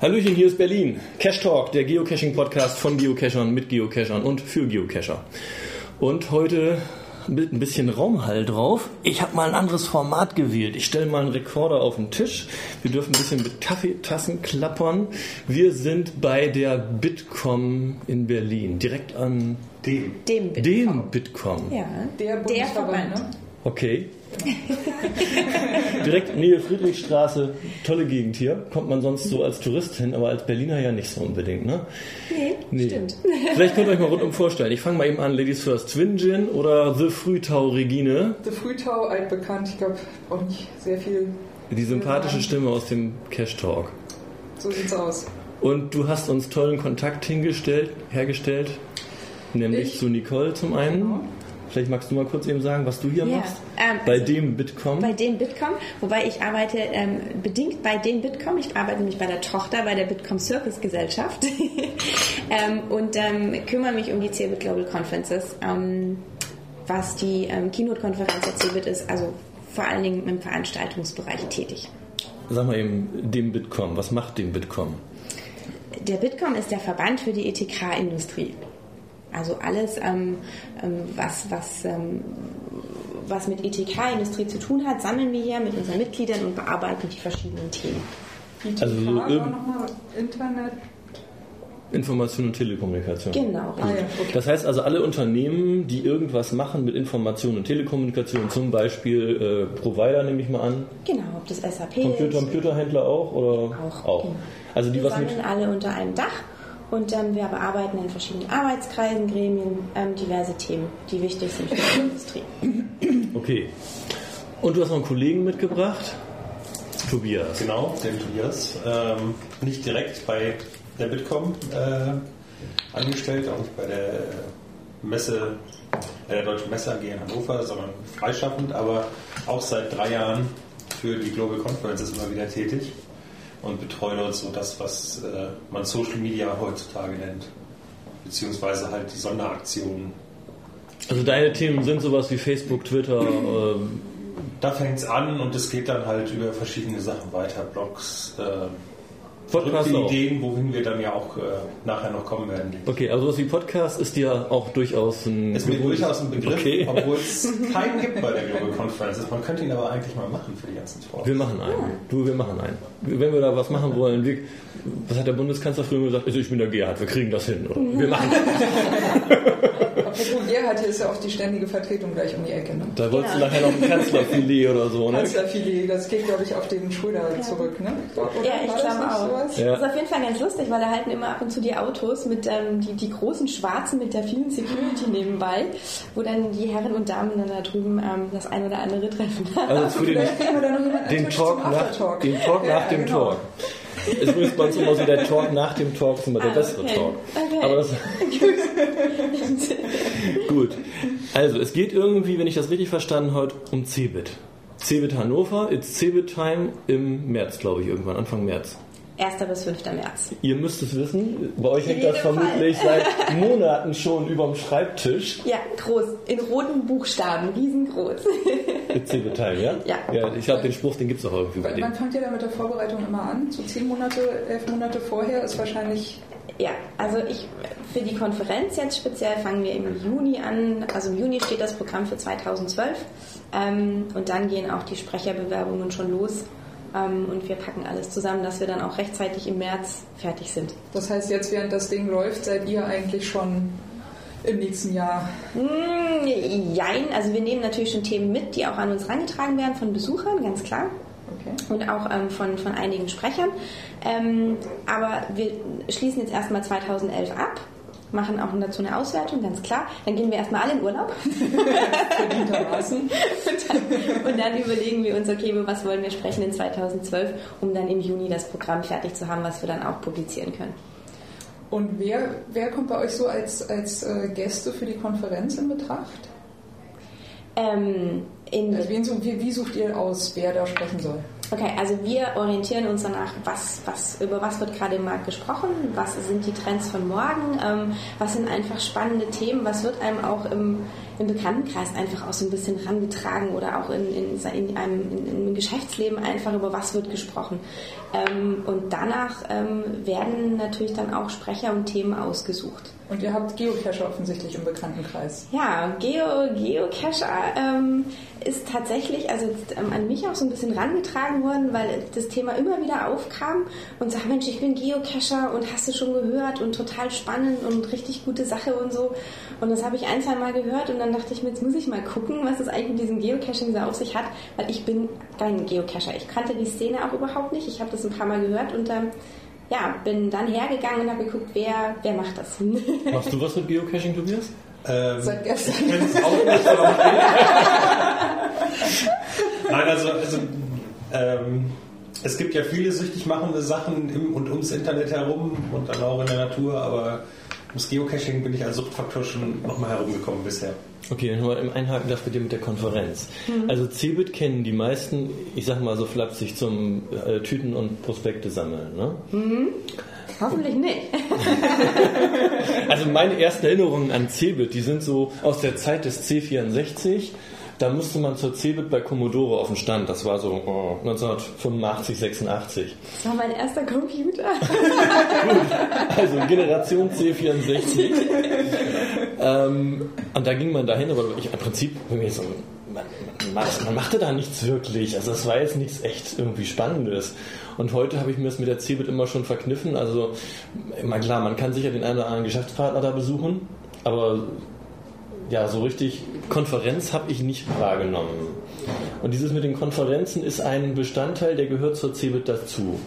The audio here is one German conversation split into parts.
Hallöchen, hier ist Berlin. Cash Talk, der Geocaching-Podcast von Geocachern mit Geocachern und für Geocacher. Und heute mit ein bisschen Raumhall drauf. Ich habe mal ein anderes Format gewählt. Ich stelle mal einen Rekorder auf den Tisch. Wir dürfen ein bisschen mit Kaffeetassen klappern. Wir sind bei der Bitkom in Berlin, direkt an dem, dem Bitkom. Dem Bitkom. Ja, der, der Verband. Ne? Okay. Direkt Nähe Friedrichstraße, tolle Gegend hier. Kommt man sonst so als Tourist hin, aber als Berliner ja nicht so unbedingt, ne? Nee, nee. stimmt. Vielleicht könnt ihr euch mal rundum vorstellen. Ich fange mal eben an, Ladies First, Twin Gin oder The Frühtau Regine? The Frühtau, altbekannt, ich glaube auch nicht sehr viel. Die sympathische Stimme aus dem Cash Talk. So sieht's aus. Und du hast uns tollen Kontakt hingestellt, hergestellt, nämlich ich? zu Nicole zum einen. Genau. Vielleicht magst du mal kurz eben sagen, was du hier ja, machst. Ähm, bei also dem Bitkom. Bei dem Bitkom, wobei ich arbeite ähm, bedingt bei dem Bitkom. Ich arbeite nämlich bei der Tochter, bei der Bitkom Circus Gesellschaft ähm, und ähm, kümmere mich um die CeBIT Global Conferences, ähm, was die ähm, Keynote-Konferenz der CeBIT ist, also vor allen Dingen im Veranstaltungsbereich tätig. Sag mal eben, dem Bitkom, was macht dem Bitkom? Der Bitkom ist der Verband für die ETK-Industrie. Also alles, ähm, ähm, was, was, ähm, was mit ETK-Industrie zu tun hat, sammeln wir hier mit unseren Mitgliedern und bearbeiten die verschiedenen Themen. ETK also so nochmal Internet. Information und Telekommunikation. Genau. Ah, ja, okay. Das heißt also alle Unternehmen, die irgendwas machen mit Information und Telekommunikation, zum Beispiel äh, Provider nehme ich mal an. Genau, ob das SAP Computer, ist. Computerhändler auch oder auch. auch. Genau. Also die wir was sammeln mit alle unter einem Dach und ähm, wir bearbeiten in verschiedenen Arbeitskreisen, Gremien, ähm, diverse Themen, die wichtig sind für die Industrie. Okay. Und du hast noch einen Kollegen mitgebracht? Tobias. Genau, den Tobias. Ähm, nicht direkt bei der Bitkom äh, angestellt, auch nicht bei der Messe, äh, der Deutschen Messe AG in Hannover, sondern freischaffend, aber auch seit drei Jahren für die Global Conferences immer wieder tätig und betreue dort so das, was äh, man Social Media heutzutage nennt. Beziehungsweise halt die Sonderaktionen. Also deine Themen sind sowas wie Facebook, Twitter. Ähm da fängt es an und es geht dann halt über verschiedene Sachen weiter, Blogs, äh, Podcast Ideen, wohin wir dann ja auch äh, nachher noch kommen werden. Okay, also was wie Podcast ist dir auch durchaus ein Ist mir durchaus ein Begriff, okay. obwohl es keinen gibt bei der Global Conference. Man könnte ihn aber eigentlich mal machen für die ganzen Talks. Wir machen einen. Du, wir machen einen. Wenn wir da was machen wollen, wir, was hat der Bundeskanzler früher gesagt? Also ich bin der Gerhard, wir kriegen das hin. Oder? Wir machen das. Apropos Gerhard, hier ist ja auch die ständige Vertretung gleich um die Ecke. Ne? Da wolltest genau. du nachher noch ein Kanzlerfilet oder so, ne? Kanzlerfilet, das geht, glaube ich, auf den Schröder ja. zurück, ne? Oder ja, ich glaube auch. Ja. Das ist auf jeden Fall ganz lustig, weil da halten immer ab und zu die Autos mit ähm, die, die großen Schwarzen mit der vielen Security nebenbei, wo dann die Herren und Damen dann da drüben ähm, das ein oder andere treffen. Also für den, den Talk nach, den Talk nach dem genau. Talk. Ist übrigens bei uns immer so, der Talk nach dem Talk ist immer der ah, bessere okay. Talk. Okay. Aber das Gut. Also, es geht irgendwie, wenn ich das richtig verstanden habe, um Cebit. Cebit Hannover, it's Cebit Time im März, glaube ich, irgendwann, Anfang März. 1. bis 5. März. Ihr müsst es wissen, bei euch hängt das vermutlich Fall. seit Monaten schon über dem Schreibtisch. Ja, groß, in roten Buchstaben, riesengroß. Teil, ja? Ja. ja ich glaube, den Spruch, den gibt es auch irgendwie bei Man fängt ja da mit der Vorbereitung immer an, so zehn Monate, elf Monate vorher ist wahrscheinlich... Ja, also ich, für die Konferenz jetzt speziell fangen wir im Juni an, also im Juni steht das Programm für 2012 ähm, und dann gehen auch die Sprecherbewerbungen schon los. Ähm, und wir packen alles zusammen, dass wir dann auch rechtzeitig im März fertig sind. Das heißt, jetzt während das Ding läuft, seid ihr eigentlich schon im nächsten Jahr? Mm, jein, also wir nehmen natürlich schon Themen mit, die auch an uns herangetragen werden von Besuchern, ganz klar. Okay. Und auch ähm, von, von einigen Sprechern. Ähm, aber wir schließen jetzt erstmal 2011 ab machen auch dazu eine Auswertung, ganz klar. Dann gehen wir erstmal alle in Urlaub. Verdientermaßen. und, dann, und dann überlegen wir uns, okay, über was wollen wir sprechen in 2012, um dann im Juni das Programm fertig zu haben, was wir dann auch publizieren können. Und wer, wer kommt bei euch so als, als äh, Gäste für die Konferenz in Ähm, in also wen, wie, wie sucht ihr aus, wer da sprechen soll? Okay, also wir orientieren uns danach, was, was, über was wird gerade im Markt gesprochen, was sind die Trends von morgen, ähm, was sind einfach spannende Themen, was wird einem auch im, im Bekanntenkreis einfach auch so ein bisschen rangetragen oder auch in, in, in einem in, im Geschäftsleben einfach über was wird gesprochen. Ähm, und danach ähm, werden natürlich dann auch Sprecher und Themen ausgesucht. Und ihr habt Geocacher offensichtlich im Bekanntenkreis. Ja, Geo, Geocacher ähm, ist tatsächlich also ähm, an mich auch so ein bisschen rangetragen worden, weil das Thema immer wieder aufkam und sagt, Mensch, ich bin Geocacher und hast du schon gehört und total spannend und richtig gute Sache und so. Und das habe ich ein, zwei Mal gehört und dann dachte ich mir, jetzt muss ich mal gucken, was es eigentlich mit diesem Geocaching so auf sich hat, weil ich bin kein Geocacher. Ich kannte die Szene auch überhaupt nicht. Ich habe das ein paar Mal gehört und ähm, ja, bin dann hergegangen und habe geguckt, wer, wer macht das. Machst du was mit Geocaching, Tobias? Ähm, Seit gestern. Ich auch nicht, aber Nein, also, also ähm, es gibt ja viele süchtig machende Sachen im und ums Internet herum und dann auch in der Natur, aber ums Geocaching bin ich als Suchtfaktor schon nochmal herumgekommen bisher. Okay, nur im Einhaken das bei dir mit der Konferenz. Mhm. Also Cebit kennen die meisten, ich sag mal so flapsig, zum äh, Tüten und Prospekte sammeln. Ne? Hoffentlich nicht. Also meine ersten Erinnerungen an Cebit, die sind so aus der Zeit des C64. Da musste man zur Cebit bei Commodore auf den Stand. Das war so oh, 1985, 86. Das war mein erster Computer. Also Generation C64. ähm, und da ging man dahin, aber ich, im Prinzip so, man, man, macht- man machte da nichts wirklich. Also es war jetzt nichts echt irgendwie Spannendes. Und heute habe ich mir das mit der Cebit immer schon verkniffen. Also immer klar, man kann sicher den einen oder anderen Geschäftspartner da besuchen, aber ja, so richtig Konferenz habe ich nicht wahrgenommen. Und dieses mit den Konferenzen ist ein Bestandteil, der gehört zur Cebit dazu.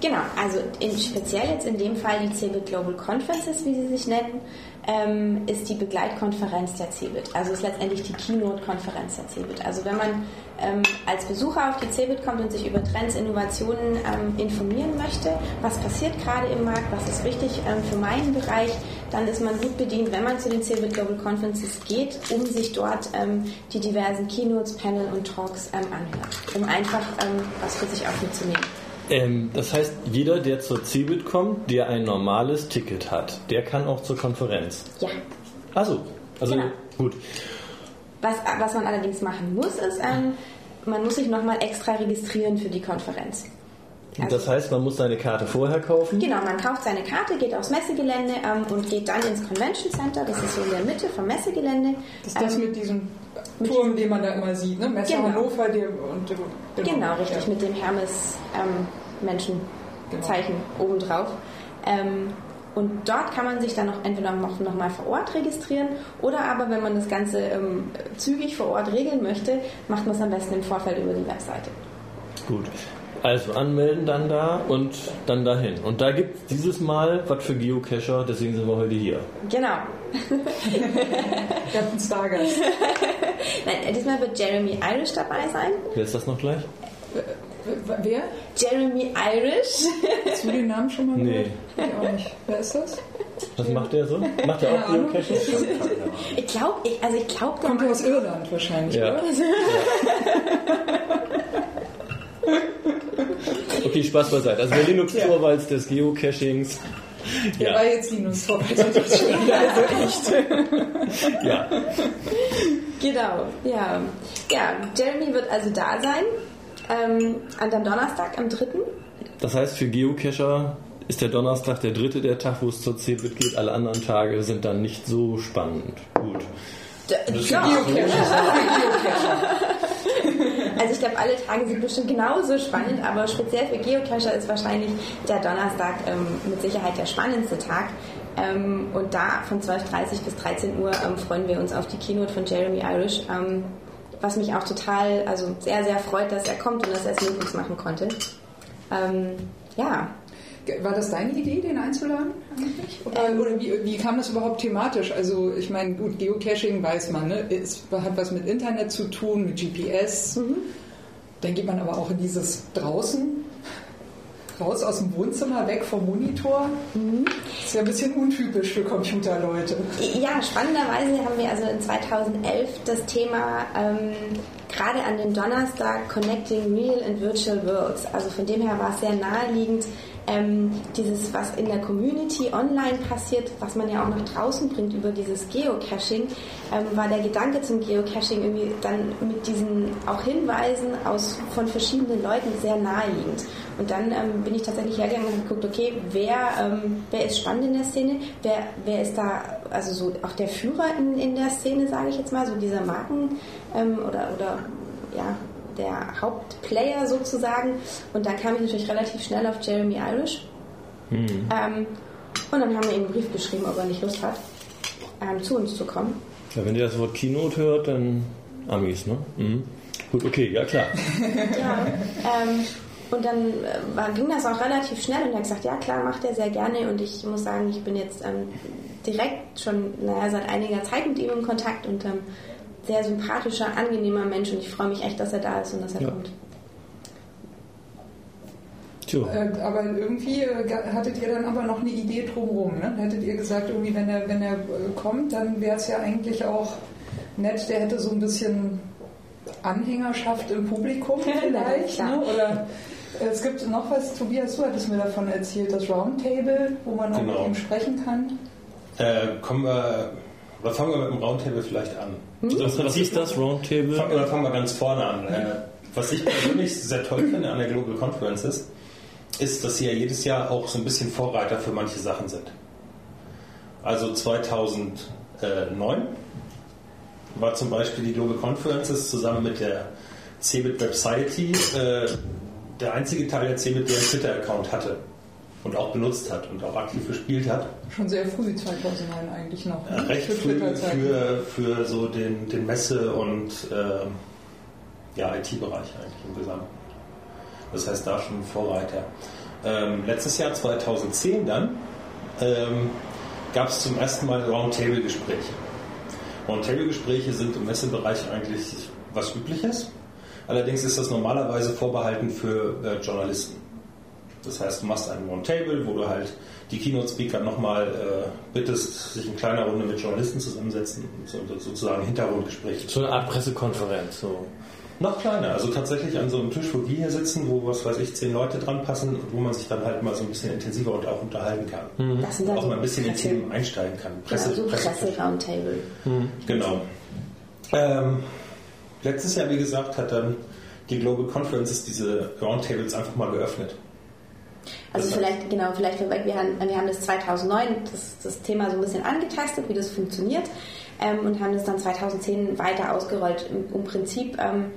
Genau, also in, speziell jetzt in dem Fall die CeBIT Global Conferences, wie sie sich nennen, ähm, ist die Begleitkonferenz der CeBIT. Also ist letztendlich die Keynote-Konferenz der CeBIT. Also wenn man ähm, als Besucher auf die CeBIT kommt und sich über Trends, Innovationen ähm, informieren möchte, was passiert gerade im Markt, was ist wichtig ähm, für meinen Bereich, dann ist man gut bedient, wenn man zu den CeBIT Global Conferences geht, um sich dort ähm, die diversen Keynotes, Panel und Talks ähm, anhört, um einfach ähm, was für sich auch mitzunehmen. Ähm, das heißt, jeder, der zur CeBIT kommt, der ein normales Ticket hat, der kann auch zur Konferenz. Ja, Also, also Genau. gut. Was, was man allerdings machen muss, ist, ähm, man muss sich nochmal extra registrieren für die Konferenz. Und das heißt, man muss seine Karte vorher kaufen. Genau, man kauft seine Karte, geht aufs Messegelände ähm, und geht dann ins Convention Center. Das ist so in der Mitte vom Messegelände. Das ist das Ähm, mit diesem Turm, den man da immer sieht, ne? Messe Genau. Hannover der, und Genau, richtig, Ja. mit dem Hermes-Menschen-Zeichen obendrauf. Ähm, und dort kann man sich dann noch entweder noch, noch mal vor Ort registrieren oder aber, wenn man das Ganze ähm, zügig vor Ort regeln möchte, macht man es am besten im Vorfeld über die Webseite. Gut. Also anmelden dann da und dann dahin. Und da gibt es dieses Mal was für Geocacher, deswegen sind wir heute hier. Genau. Einen Stargast. Nein, diesmal wird Jeremy Irish dabei sein. Wer ist das noch gleich? W- Wer? Jeremy Irish. Hast du den Namen schon mal Nee. gehört? Ich auch nicht. Wer ist das? Was macht der so? Macht er auch. Geocaching? Ich glaube, ich, also ich glaube, der Kommt aus Irland wahrscheinlich, Ja. oder? Okay, Spaß beiseite. Also der Linux Torvalds des Geocachings. Der war Ja, jetzt Linus vorbereitet. Also echt. ja. Genau, ja. Ja, Jeremy wird also da sein. Ähm, an dem Donnerstag, am 3. Das heißt, für Geocacher ist der Donnerstag der dritte der Tag, wo es zur CeBIT geht. Alle anderen Tage sind dann nicht so spannend. Gut. D- Ja, Geocacher. Also ich glaube, alle Tage sind bestimmt genauso spannend, aber speziell für Geocacher ist wahrscheinlich der Donnerstag ähm, mit Sicherheit der spannendste Tag. Ähm, und da von 12.30 bis 13 Uhr ähm, freuen wir uns auf die Keynote von Jeremy Irish, ähm, was mich auch total, also sehr, sehr freut, dass er kommt und dass er es möglich machen konnte. Ähm, ja, War das deine Idee, den einzuladen eigentlich? Oder, oder wie, wie kam das überhaupt thematisch? Also ich meine, gut, Geocaching weiß man, ne? Es hat was mit Internet zu tun, mit GPS. Dann geht man aber auch in dieses draußen raus aus dem Wohnzimmer, weg vom Monitor. Mhm. Ist ja ein bisschen untypisch für Computerleute. Ja, spannenderweise haben wir also in 2011 das Thema ähm, gerade an dem Donnerstag Connecting Real and Virtual Worlds. Also von dem her war es sehr naheliegend, ähm, dieses, was in der Community online passiert, was man ja auch nach draußen bringt über dieses Geocaching, ähm, war der Gedanke zum Geocaching irgendwie dann mit diesen auch Hinweisen aus, von verschiedenen Leuten sehr naheliegend. Und dann ähm, bin ich tatsächlich hergegangen und geguckt, okay, wer, ähm, wer ist spannend in der Szene, wer, wer ist da, also so auch der Führer in, in der Szene, sage ich jetzt mal, so dieser Marken ähm, oder, oder ja, der Hauptplayer sozusagen. Und da kam ich natürlich relativ schnell auf Jeremy Irish. Mhm. Ähm, und dann haben wir ihm einen Brief geschrieben, ob er nicht Lust hat, ähm, zu uns zu kommen. Ja, wenn ihr das Wort Keynote hört, dann Amis, ne? Mhm. Gut, okay, ja klar. ja, ähm, und dann äh, ging das auch relativ schnell und er hat gesagt, ja klar, macht er sehr gerne. Und ich muss sagen, ich bin jetzt ähm, direkt schon naja, seit einiger Zeit mit ihm in Kontakt und ähm, sehr sympathischer, angenehmer Mensch und ich freue mich echt, dass er da ist und dass er ja. kommt. Äh, aber irgendwie äh, hattet ihr dann aber noch eine Idee drumherum. Ne? Hättet ihr gesagt, irgendwie, wenn er, wenn er äh, kommt, dann wäre es ja eigentlich auch nett, der hätte so ein bisschen Anhängerschaft im Publikum vielleicht. ne? Oder es gibt noch was, Tobias, du hattest mir davon erzählt, das Roundtable, wo man auch genau. mit ihm sprechen kann. Äh, kommen wir, oder fangen wir mit dem Roundtable vielleicht an. Hm? Was, was ist das, Roundtable? Fangen, oder fangen wir ganz vorne an. Äh, was ich persönlich sehr toll finde an der Global Conferences, ist, dass sie ja jedes Jahr auch so ein bisschen Vorreiter für manche Sachen sind. Also 2009 war zum Beispiel die Global Conferences zusammen mit der CeBIT Website äh, der einzige Teil der CeBIT, der einen Twitter-Account hatte und auch benutzt hat und auch aktiv gespielt hat. Schon sehr früh, 2009 eigentlich noch. Ne? Recht für früh für, für so den, den Messe- und äh, ja, IT-Bereich eigentlich im Gesamten. Das heißt, da schon Vorreiter. Ähm, letztes Jahr, 2010 dann, ähm, gab es zum ersten Mal Roundtable-Gespräche. Roundtable-Gespräche sind im Messebereich eigentlich was Übliches. Allerdings ist das normalerweise vorbehalten für äh, Journalisten. Das heißt, du machst einen Roundtable, wo du halt die Keynote-Speaker nochmal äh, bittest, sich in kleiner Runde mit Journalisten zusammensetzen und so, sozusagen Hintergrundgespräche. So eine Art Pressekonferenz. So. Noch kleiner, also tatsächlich an so einem Tisch, wo wir hier sitzen, wo was weiß ich, zehn Leute dran passen, wo man sich dann halt mal so ein bisschen intensiver und auch unterhalten kann. Mhm. Das sind auch mal ein bisschen in Themen einsteigen kann. Presse, genau, so Presse-Roundtable. Mhm. Genau. Ähm, letztes Jahr, wie gesagt, hat dann die Global Conferences diese Roundtables einfach mal geöffnet. Also das vielleicht, genau, vielleicht vorweg, wir haben, wir haben das 2009, das, das Thema so ein bisschen angetastet, wie das funktioniert ähm, und haben das dann 2010 weiter ausgerollt, um im Prinzip ähm,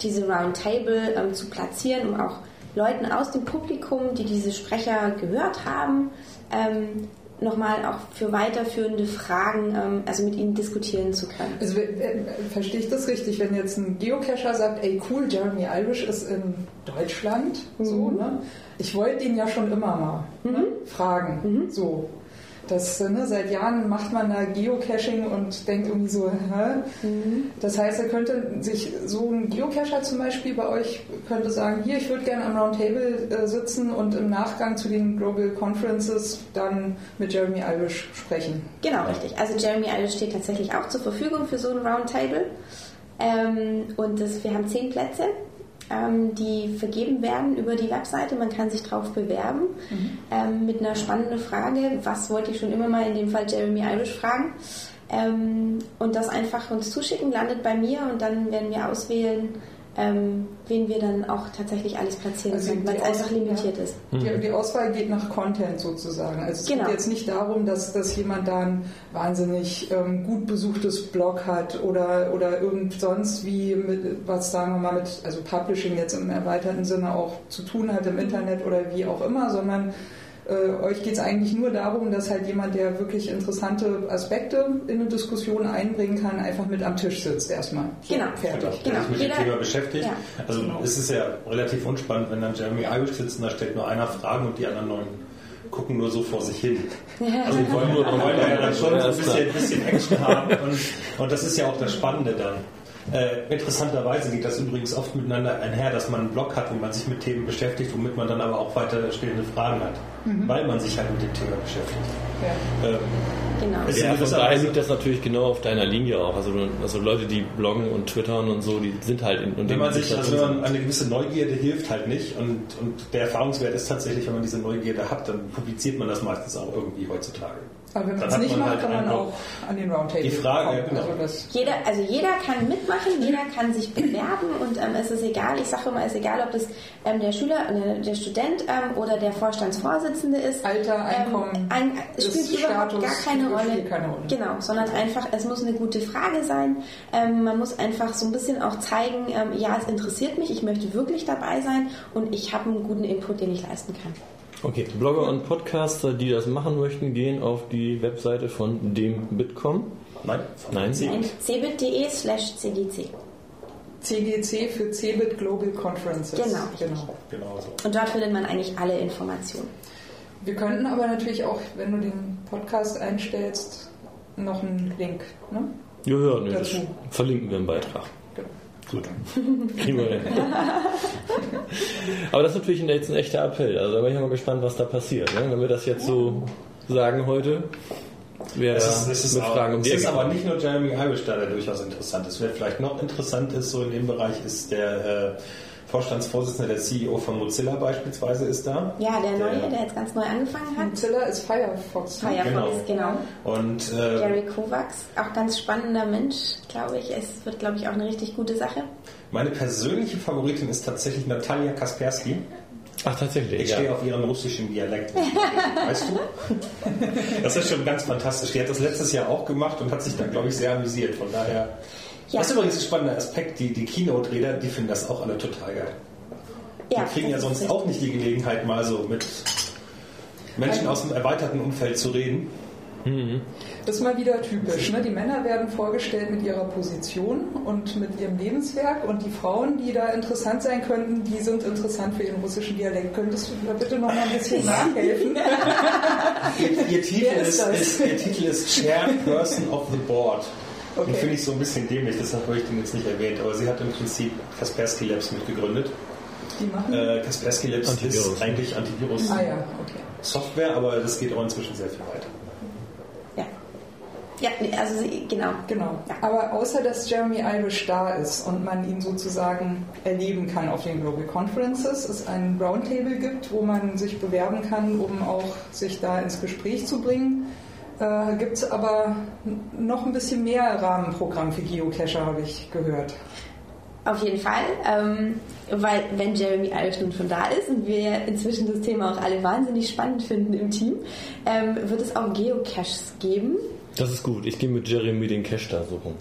diese Roundtable ähm, zu platzieren, um auch Leuten aus dem Publikum, die diese Sprecher gehört haben, ähm, nochmal auch für weiterführende Fragen, ähm, also mit ihnen diskutieren zu können. Also äh, verstehe ich das richtig, wenn jetzt ein Geocacher sagt, ey cool, Jeremy Irish ist in Deutschland, mhm. so, ne? Ich wollte ihn ja schon immer mal ne, mhm. ne? fragen, mhm. so. Das, ne, seit Jahren macht man da Geocaching und denkt irgendwie so, hä? Mhm. Das heißt, er könnte sich so ein Geocacher zum Beispiel bei euch könnte sagen, hier, ich würde gerne am Roundtable äh, sitzen und im Nachgang zu den Global Conferences dann mit Jeremy Irish sprechen. Genau, richtig. Also Jeremy Irish steht tatsächlich auch zur Verfügung für so ein Roundtable. Ähm, und das, wir haben zehn Plätze ähm, die vergeben werden über die Webseite. Man kann sich darauf bewerben mhm. ähm, mit einer spannenden Frage. Was wollte ich schon immer mal in dem Fall Jeremy Irish fragen? Ähm, und das einfach uns zuschicken, landet bei mir und dann werden wir auswählen, ähm, wen wir dann auch tatsächlich alles platzieren also können, weil es einfach limitiert ja. ist. Die, die, Auswahl geht nach Content sozusagen. Also es genau. geht jetzt nicht darum, dass, dass jemand da ein wahnsinnig ähm, gut besuchtes Blog hat oder, oder irgend sonst wie mit, was sagen wir mal mit, also Publishing jetzt im erweiterten Sinne auch zu tun hat im Internet oder wie auch immer, sondern äh, euch geht es eigentlich nur darum, dass halt jemand, der wirklich interessante Aspekte in eine Diskussion einbringen kann, einfach mit am Tisch sitzt erstmal. So genau, fertig. Genau. Sich mit dem Thema beschäftigt. Ja. Also genau. es ist ja relativ unspannend, wenn dann Jeremy Irish sitzt und da stellt nur einer Fragen und die anderen neun gucken nur so vor sich hin. Also die wollen, nur, wollen ja dann schon ein bisschen, bisschen Action haben und, und das ist ja auch das Spannende dann. Äh, interessanterweise geht das übrigens oft miteinander einher, dass man einen Blog hat, wo man sich mit Themen beschäftigt, womit man dann aber auch weiterstehende Fragen hat, mhm. weil man sich halt mit dem Thema beschäftigt. Ja. Ähm, genau. Ja, von daher liegt das natürlich genau auf deiner Linie auch. Also, also Leute, die bloggen und twittern und so, die sind halt in und Wenn man sich, also wenn man eine gewisse Neugierde hilft halt nicht und, und der Erfahrungswert ist tatsächlich, wenn man diese Neugierde hat, dann publiziert man das meistens auch irgendwie heutzutage. Aber wenn man es nicht macht, halt kann man auch an den Roundtable Die Frage, kommen. Genau. Also jeder, also jeder kann mitmachen, jeder kann sich bewerben und ähm, es ist egal, ich sage immer, es ist egal, ob das ähm, der Schüler, äh, der Student ähm, oder der Vorstandsvorsitzende ist. Alter, ähm, Einkommen, ein, spielt überhaupt Status, gar keine Rolle. keine Rolle. Genau, sondern einfach, es muss eine gute Frage sein. Ähm, man muss einfach so ein bisschen auch zeigen, ähm, ja, es interessiert mich, ich möchte wirklich dabei sein und ich habe einen guten Input, den ich leisten kann. Okay, Blogger und Podcaster, die das machen möchten, gehen auf die Webseite von dem Bitkom. Nein, nein, cebit.de slash cgc. CGC für Cebit Global Conferences. Genau. genau. genau so. Und dort findet man eigentlich alle Informationen. Wir könnten aber natürlich auch, wenn du den Podcast einstellst, noch einen Link. Ne? Ja, ja, nee, das verlinken wir im Beitrag. Gut. Kriegen wir hin. Aber das ist natürlich jetzt ein echter Appell. Also da bin ich mal gespannt, was da passiert. Ne? Wenn wir das jetzt so sagen heute, wäre es ist, es mit auch, Fragen um Es ist aber nicht nur Jeremy Irish da, der durchaus interessant ist. Wer vielleicht noch interessant ist, so in dem Bereich, ist der äh, Vorstandsvorsitzender, der CEO von Mozilla beispielsweise ist da. Ja, der, der neue, der jetzt ganz neu angefangen hat. Mozilla ist Firefox. Firefox, genau. genau. Und, äh, Gary Kovacs, auch ganz spannender Mensch, glaube ich. Es wird, glaube ich, auch eine richtig gute Sache. Meine persönliche Favoritin ist tatsächlich Natalia Kaspersky. Ach, tatsächlich. Ich ja. stehe auf ihren russischen Dialekt. weißt du? Das ist schon ganz fantastisch. Die hat das letztes Jahr auch gemacht und hat sich da, glaube ich, sehr amüsiert. Von daher ja. Das ist übrigens ein spannender Aspekt. Die, die Keynote-Räder, die finden das auch alle total geil. Ja, die kriegen ja sonst auch nicht die Gelegenheit, mal so mit Menschen aus dem erweiterten Umfeld zu reden. Mhm. Das ist mal wieder typisch. Ne? Die Männer werden vorgestellt mit ihrer Position und mit ihrem Lebenswerk und die Frauen, die da interessant sein könnten, die sind interessant für ihren russischen Dialekt. Könntest du da bitte noch mal ein bisschen nachhelfen? ihr, ihr, Titel ist, ist, ihr Titel ist Chairperson of the Board. Okay. Den finde ich so ein bisschen dämlich, deshalb habe ich den jetzt nicht erwähnt. Aber sie hat im Prinzip Kaspersky Labs mitgegründet. Die machen? Äh, Kaspersky Labs Antivirus. ist eigentlich Antivirus ah, ja. okay. Software, aber das geht auch inzwischen sehr viel weiter. Ja. Ja, also genau. Genau. Ja. Aber außer dass Jeremy Irish da ist und man ihn sozusagen erleben kann auf den Global Conferences, es ein Roundtable gibt, wo man sich bewerben kann, um auch sich da ins Gespräch zu bringen äh, Gibt es aber noch ein bisschen mehr Rahmenprogramm für Geocacher, habe ich gehört. Auf jeden Fall, ähm, weil wenn Jeremy Irish nun schon da ist und wir inzwischen das Thema auch alle wahnsinnig spannend finden im Team, ähm, wird es auch Geocaches geben. Das ist gut. Ich gehe mit Jeremy den Cache da suchen.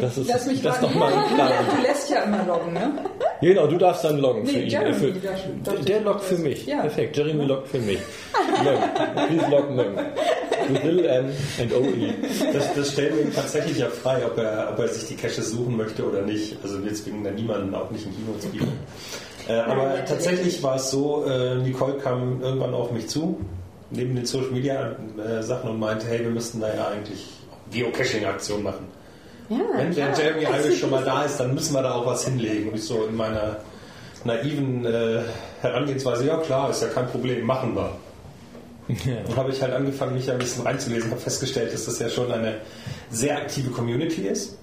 Das ist Lass mich das nochmal klar. Du lässt ja immer loggen, ne? Genau, du darfst dann loggen nee, für ihn. Jeremy, für, der, der loggt für mich. Ja. Perfekt. Jeremy loggt für mich. Please log. Little M and OE. Das, das stellen wir ihm tatsächlich ja frei, ob er, ob er sich die Cache suchen möchte oder nicht. Also wir zwingen da niemanden, auch nicht im Kino zu bieten. Äh, aber tatsächlich war es so, äh, Nicole kam irgendwann auf mich zu, neben den Social Media äh, Sachen und meinte, hey, wir müssten da ja eigentlich Geocaching-Aktion machen. Ja, Wenn der Jeremy Irish schon mal da ist, dann müssen wir da auch was hinlegen. Und ich so in meiner naiven äh, Herangehensweise, ja klar, ist ja kein Problem, machen wir. Ja. Und habe ich halt angefangen, mich ein bisschen reinzulesen, habe festgestellt, dass das ja schon eine sehr aktive Community ist.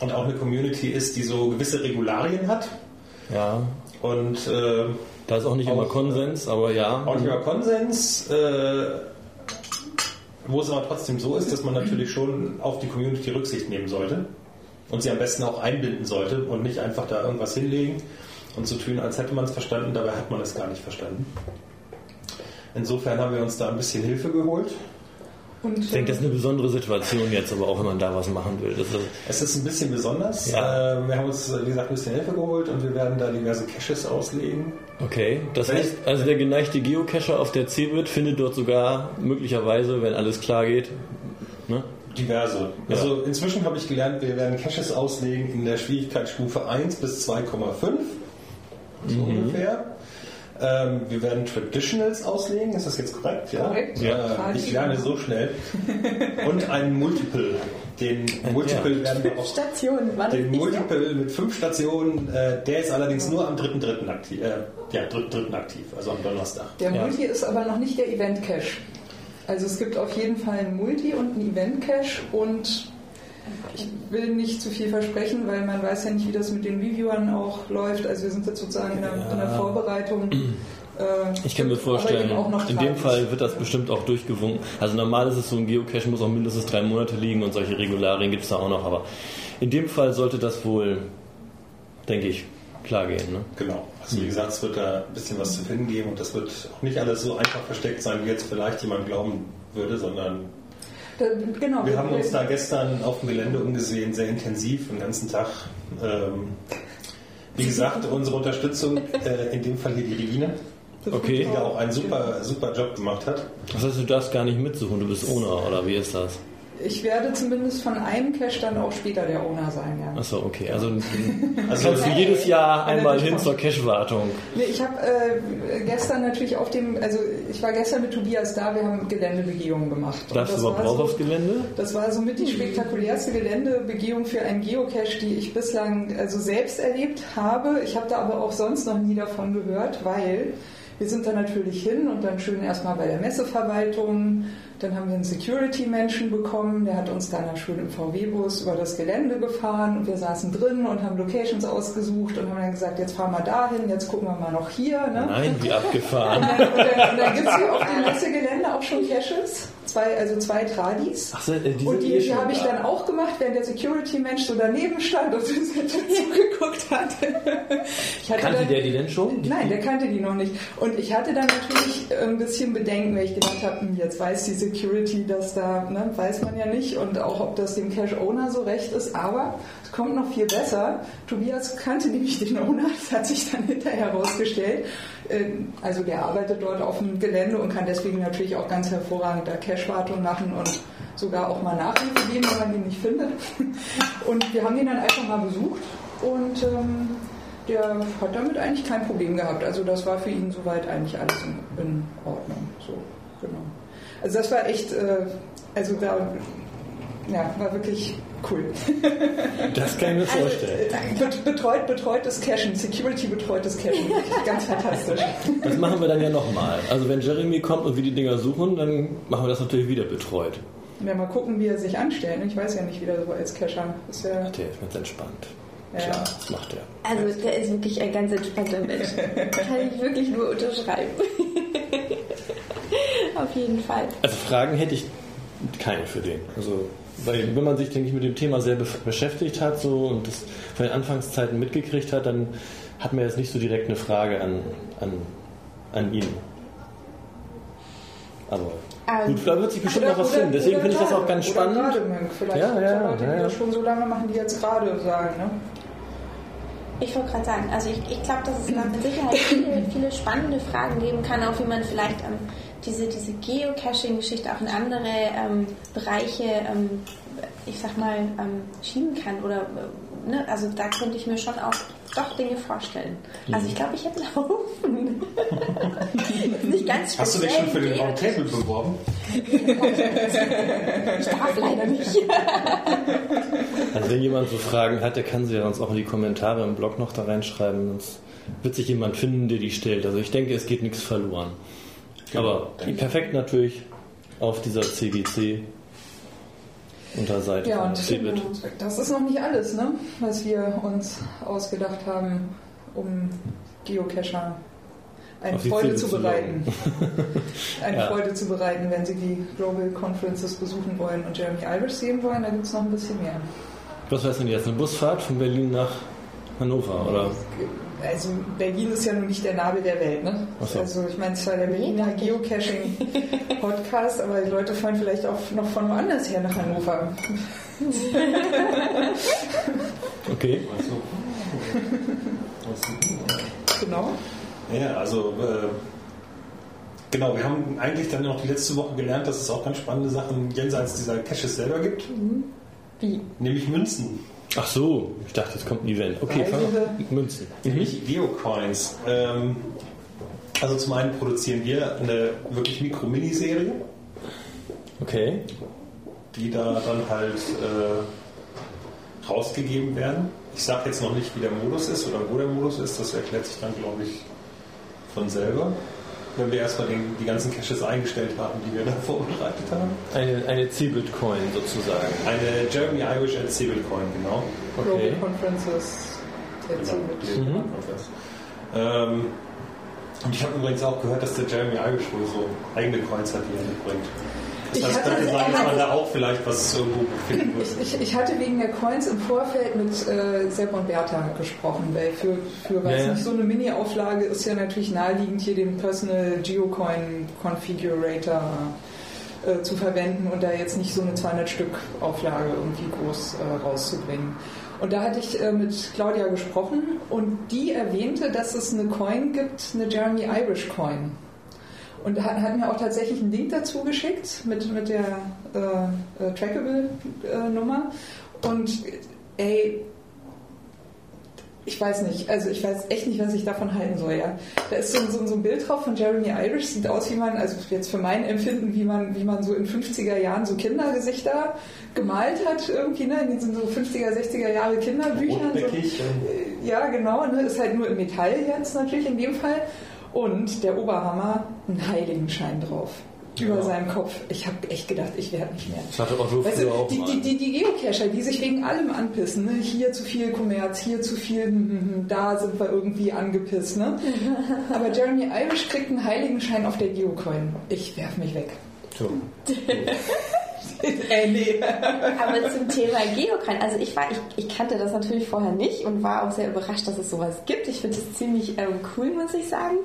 Und auch eine Community ist, die so gewisse Regularien hat. Ja. Und äh, da ist auch nicht auch, immer Konsens, aber ja. Auch nicht immer Konsens. Äh, wo es aber trotzdem so ist, dass man natürlich schon auf die Community Rücksicht nehmen sollte und sie am besten auch einbinden sollte und nicht einfach da irgendwas hinlegen und so tun, als hätte man es verstanden, dabei hat man es gar nicht verstanden. Insofern haben wir uns da ein bisschen Hilfe geholt. Und, ich denke, das ist eine besondere Situation jetzt, aber auch wenn man da was machen will. Ist es ist ein bisschen besonders. Ja. Ähm, wir haben uns, wie gesagt, ein bisschen Hilfe geholt und wir werden da diverse Caches auslegen. Okay, das heißt, also der geneigte Geocacher auf der CeBIT findet dort sogar möglicherweise, wenn alles klar geht, ne? Diverse. Ja. Also inzwischen habe ich gelernt, wir werden Caches auslegen in der Schwierigkeitsstufe 1 bis 2,5. So mhm. ungefähr. Ähm, wir werden Traditionals auslegen, ist das jetzt korrekt? Ja. Korrekt. Ja. Äh, ich lerne so schnell. Und ein Multiple. den Multiple Ja. werden wir auch Stationen, den? Multiple mit fünf Stationen, äh, der ist allerdings nur am 3.3. aktiv, äh, ja, 3.3. aktiv, also am Donnerstag. Der Ja. Multi ist aber noch nicht der Event-Cache. Also es gibt auf jeden Fall einen Multi und einen Event-Cache und ich will nicht zu viel versprechen, weil man weiß ja nicht, wie das mit den Reviewern auch läuft. Also wir sind jetzt sozusagen in der, in der Ja. Vorbereitung. Äh, Ich kann mir vorstellen, eben auch noch in dem. Fall wird das bestimmt auch durchgewunken. Also normal ist es so, ein Geocache muss auch mindestens drei Monate liegen und solche Regularien gibt es da auch noch. Aber in dem Fall sollte das wohl, denke ich, klar gehen. Ne? Genau. Also wie gesagt, es wird da ein bisschen was zu finden geben und das wird auch nicht alles so einfach versteckt sein, wie jetzt vielleicht jemand glauben würde, sondern Da, genau, wir haben uns da gestern auf dem Gelände umgesehen, sehr intensiv, den ganzen Tag. Ähm, wie gesagt, unsere Unterstützung, äh, in dem Fall hier die Regine, Okay. die da auch einen super, super Job gemacht hat. Das heißt, du darfst gar nicht mitsuchen, du bist Owner oder wie ist das? Ich werde zumindest von einem Cache dann auch später der Owner sein, ja. Achso, okay. Also, Also kannst du jedes Jahr einmal hin zur Cache-Wartung. Nee, ich habe äh, gestern natürlich auf dem, also ich war gestern mit Tobias da, wir haben Geländebegehungen gemacht. Darfst du das überhaupt war raus so- aufs Gelände? Das war somit die spektakulärste Geländebegehung für einen Geocache, die ich bislang also selbst erlebt habe. Ich habe da aber auch sonst noch nie davon gehört, weil wir sind da natürlich hin und dann schön erstmal bei der Messeverwaltung. Dann haben wir einen Security-Menschen bekommen, der hat uns dann da schön im VW-Bus über das Gelände gefahren und wir saßen drin und haben Locations ausgesucht und haben dann gesagt, jetzt fahren wir dahin, jetzt gucken wir mal noch hier. Ne? Nein, wie Und abgefahren. dann, und dann, und dann gibt es hier auf dem Messegelände auch schon Caches, zwei, also zwei Tradis. Ach so, äh, die Und die, die habe ich da. dann auch gemacht, während der Security-Mensch so daneben stand und uns zugeguckt hat. Ich hatte Kannte dann, der die denn schon? Nein, der kannte die noch nicht. Und ich hatte dann natürlich ein bisschen Bedenken, weil ich gedacht habe, hm, jetzt weiß die Security, dass da, ne, weiß man ja nicht und auch, ob das dem Cache-Owner so recht ist. Aber es kommt noch viel besser. Tobias kannte nämlich den Owner, das hat sich dann hinterher herausgestellt. Ähm, Also der arbeitet dort auf dem Gelände und kann deswegen natürlich auch ganz hervorragend da Cache-Wartung machen und sogar auch mal Nachhilfe geben, wenn man ihn nicht findet. Und wir haben ihn dann einfach mal besucht und ähm, der hat damit eigentlich kein Problem gehabt. Also das war für ihn soweit eigentlich alles in, in Ordnung. So, genau. Also das war echt, äh, also da ja, war wirklich cool. Das kann ich mir vorstellen. Also, äh, bet- betreut, betreutes Cashen, Security betreutes Cashen, wirklich ganz fantastisch. Das machen wir dann ja nochmal. Also wenn Jeremy kommt und wir die Dinger suchen, dann machen wir das natürlich wieder betreut. Ja, mal gucken, wie er sich anstellt. Ich weiß ja nicht, wie der so als Cacher ist. Ja, Der ist ganz entspannt. Ja. Klar, das macht er. Also der ist wirklich ein ganz entspannter Mensch. Kann ich wirklich nur unterschreiben. Auf jeden Fall. Also Fragen hätte ich keine für den. Also weil wenn man sich, denke ich, mit dem Thema sehr beschäftigt hat so und das von den Anfangszeiten mitgekriegt hat, dann hat man jetzt nicht so direkt eine Frage an, an, an ihn. Aber Ähm, gut, da wird sich bestimmt noch was finden. Deswegen finde ich das auch ganz spannend. Vielleicht Ja, ja, Leute, ja, ja. das schon so lange machen, die jetzt gerade sagen. Ne? Ich wollte gerade sagen, also ich, ich glaube, dass es da mit Sicherheit viele, viele spannende Fragen geben kann, auch wie man vielleicht ähm, diese, diese Geocaching-Geschichte auch in andere ähm, Bereiche, ähm, ich sag mal, ähm, schieben kann. Oder, äh, ne? Also da könnte ich mir schon auch doch Dinge vorstellen. Also ich glaube, ich hätte einen Haufen. Nicht ganz Hast du dich schon für den Roundtable beworben? Ich darf leider nicht. Also wenn jemand so Fragen hat, der kann sie ja uns auch in die Kommentare im Blog noch da reinschreiben. Sonst wird sich jemand finden, der die stellt. Also ich denke, es geht nichts verloren. Aber perfekt natürlich auf dieser CGC Unterseite Ja, und Cebit. das ist noch nicht alles, ne? was wir uns ausgedacht haben, um Geocacher eine Auf Freude zu bereiten. eine Ja. Freude zu bereiten, wenn Sie die Global Conferences besuchen wollen und Jeremy Irish sehen wollen, da gibt es noch ein bisschen mehr. Was heißt denn jetzt? Eine Busfahrt von Berlin nach Hannover? Oder? Also Berlin ist ja nun nicht der Nabel der Welt, ne? So. Also ich meine zwar der Berliner Geocaching-Podcast, aber die Leute fahren vielleicht auch noch von woanders her nach Hannover. Okay. Genau. Ja, also äh, genau, wir haben eigentlich dann noch die letzte Woche gelernt, dass es auch ganz spannende Sachen jenseits dieser Caches selber gibt, Wie? nämlich Münzen. Ach so, ich dachte, jetzt kommt ein Event. Okay, fang Reisende. an. Münzen. nämlich Geocoins. Ähm, also zum einen produzieren wir eine wirklich Mikro-Miniserie. Okay. die da dann halt äh, rausgegeben werden. Ich sage jetzt noch nicht, wie der Modus ist oder wo der Modus ist, das erklärt sich dann, glaube ich, von selber. Wenn wir erstmal den, die ganzen Caches eingestellt haben, die wir da vorbereitet haben. Eine, eine C-Bitcoin sozusagen. Eine Jeremy Irish at Coin, genau. Okay. Global Conferences der genau. Mhm. Ähm, und ich habe übrigens auch gehört, dass der Jeremy Irish wohl so eigene Coins hat, die er mitbringt. Das heißt, könnte sein, dass man da auch vielleicht was irgendwo finden muss. Ich, ich, ich, hatte wegen der Coins im Vorfeld mit äh, Sepp und Bertha gesprochen, weil für, für was ja, nicht so eine Mini-Auflage ist ja natürlich naheliegend, hier den Personal Geocoin Configurator äh, zu verwenden und da jetzt nicht so eine 200 Stück Auflage irgendwie groß äh, rauszubringen. Und da hatte ich äh, mit Claudia gesprochen und die erwähnte, dass es eine Coin gibt, eine Jeremy Irish Coin. Und hat, hat mir auch tatsächlich einen Link dazu geschickt mit, mit der äh, äh, Trackable-Nummer. und ey, ich weiß nicht, also ich weiß echt nicht, was ich davon halten soll, ja. Da ist so, so, so, ein Bild drauf von Jeremy Irish, sieht aus wie man, also jetzt für mein Empfinden, wie man, wie man so in 50er Jahren so Kindergesichter gemalt hat, irgendwie, ne, in diesen so 50er, 60er Jahre Kinderbüchern. So, äh, ja, genau, ne, ist halt nur im Metall jetzt natürlich in dem Fall und der Oberhammer, ein Heiligenschein drauf. Über ja. seinem Kopf. Ich habe echt gedacht, ich werde nicht mehr. Das hatte Otto weißt du, auch die, die, die, die, Geocacher, die sich wegen allem anpissen. Ne? Hier zu viel Kommerz, hier zu viel, hm, hm, hm, da sind wir irgendwie angepisst. Ne? Aber Jeremy Irish kriegt einen Heiligenschein auf der Geocoin. Ich werf mich weg. So. äh, nee. Aber zum Thema Geocoin, also ich war, ich, ich kannte das natürlich vorher nicht und war auch sehr überrascht, dass es sowas gibt. Ich finde es ziemlich ähm, cool, muss ich sagen.